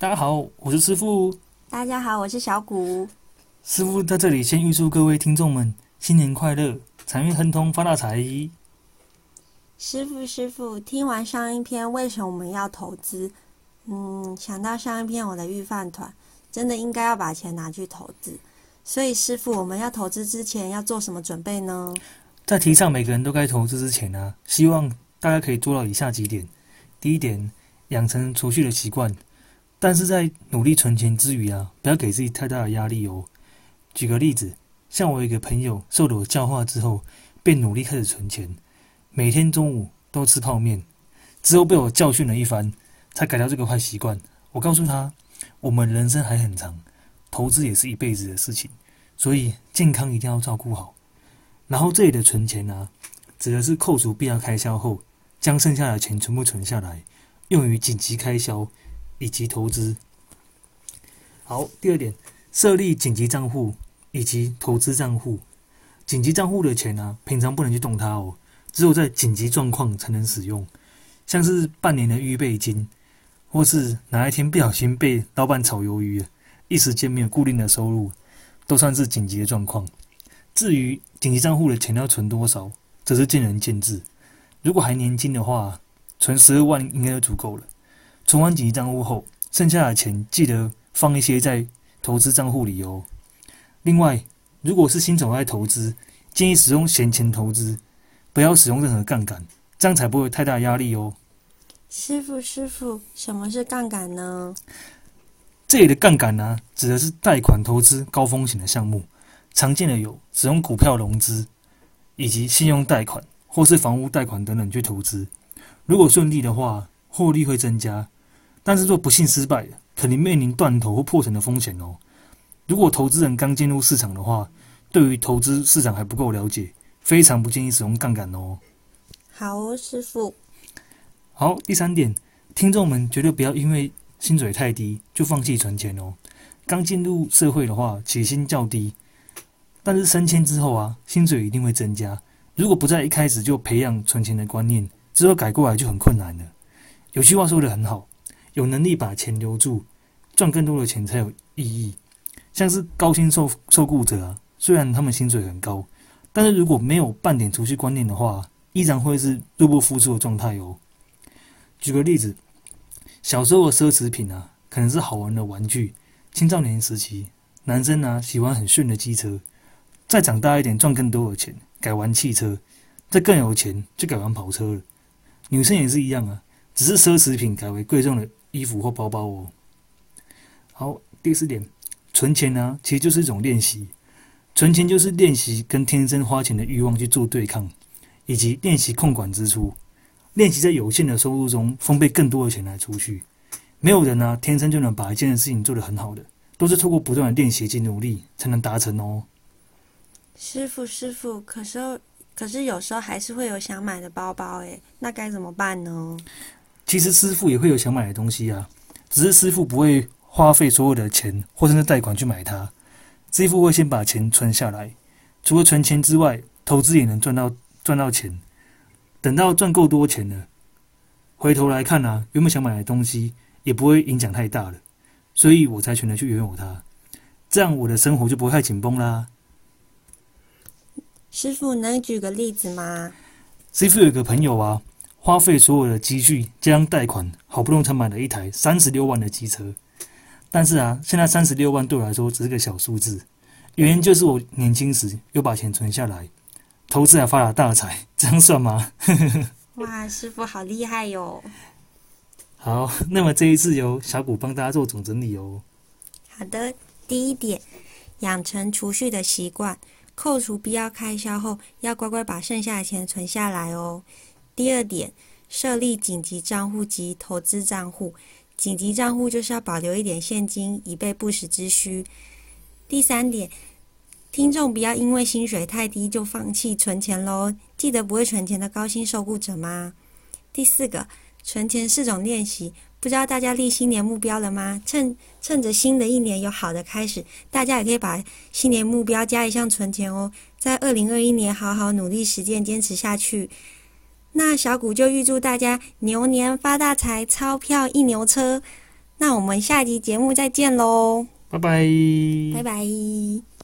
大家好，我是师傅。大家好，我是小谷。师傅在这里先预祝各位听众们新年快乐，财运亨通，发大财。师傅，师傅，听完上一篇，为什么我们要投资？嗯，想到上一篇我的预饭团，真的应该要把钱拿去投资。所以，师傅，我们要投资之前要做什么准备呢？在提倡每个人都该投资之前呢，希望大家可以做到以下几点：第一点，养成储蓄的习惯，但是在努力存钱之余啊，不要给自己太大的压力哦。举个例子，像我一个朋友受了我教化之后，便努力开始存钱，每天中午都吃泡面，之后被我教训了一番，才改掉这个坏习惯。我告诉他，我们人生还很长，投资也是一辈子的事情，所以健康一定要照顾好。然后这里的存钱呢，指的是扣除必要开销后，将剩下的钱全部存下来，用于紧急开销以及投资。好，第二点，设立紧急账户以及投资账户。紧急账户的钱呢，平常不能去动它哦，只有在紧急状况才能使用，像是半年的预备金，或是哪一天不小心被老板炒鱿鱼，一时间没有固定的收入，都算是紧急的状况。至于紧急账户的钱要存多少，则是见仁见智。如果还年轻的话，存十二万应该就足够了。存完紧急账户后，剩下的钱记得放一些在投资账户里哦。另外，如果是新手在投资，建议使用闲钱投资，不要使用任何杠杆，这样才不会太大压力哦。师傅，师傅，什么是杠杆呢？这里的杠杆呢，指的是贷款投资高风险的项目。常见的有使用股票融资，以及信用贷款或是房屋贷款等等去投资。如果顺利的话，获利会增加；但是若不幸失败，肯定面临断头或破产的风险哦。如果投资人刚进入市场的话，对于投资市场还不够了解，非常不建议使用杠杆哦。好哦，师傅。好，第三点，听众们绝对不要因为薪水太低就放弃存钱哦。刚进入社会的话，起薪较低。但是升迁之后啊，薪水一定会增加。如果不在一开始就培养存钱的观念，之后改过来就很困难了。有句话说的很好，有能力把钱留住，赚更多的钱才有意义。像是高薪受受雇者啊，虽然他们薪水很高，但是如果没有半点储蓄观念的话，依然会是入不敷出的状态哦。举个例子，小时候的奢侈品啊，可能是好玩的玩具；青少年时期，男生呢喜欢很炫的机车。再长大一点，赚更多的钱，改玩汽车；再更有钱，就改玩跑车了。女生也是一样啊，只是奢侈品改为贵重的衣服或包包哦。好，第四点，存钱呢，其实就是一种练习。存钱就是练习跟天生花钱的欲望去做对抗，以及练习控管支出，练习在有限的收入中分配更多的钱来储蓄。没有人呢，天生就能把一件事情做得很好的，都是透过不断的练习及努力才能达成哦。师傅，师傅，可是可是有时候还是会有想买的包包，诶，那该怎么办呢？其实师傅也会有想买的东西啊，只是师傅不会花费所有的钱或者是贷款去买它，师傅会先把钱存下来。除了存钱之外，投资也能赚到赚到钱。等到赚够多钱了，回头来看啊，原本想买的东西也不会影响太大了，所以我才选择去拥有它，这样我的生活就不会太紧绷啦。师傅，能举个例子吗？师傅有个朋友啊，花费所有的积蓄加上贷款，好不容易才买了一台三十六万的机车。但是啊，现在三十六万对我来说只是个小数字。原因就是我年轻时有把钱存下来，投资还发了大财，这样算吗？哇，师傅好厉害哟！好，那么这一次由小谷帮大家做总整理哦。好的，第一点，养成储蓄的习惯。扣除必要开销后，要乖乖把剩下的钱存下来哦。第二点，设立紧急账户及投资账户。紧急账户就是要保留一点现金，以备不时之需。第三点，听众不要因为薪水太低就放弃存钱喽。记得不会存钱的高薪受雇者吗？第四个，存钱是种练习。不知道大家立新年目标了吗？趁趁着新的一年有好的开始，大家也可以把新年目标加一项存钱哦，在二零二一年好好努力实践，坚持下去。那小谷就预祝大家牛年发大财，钞票一牛车。那我们下集节目再见喽，拜拜，拜拜。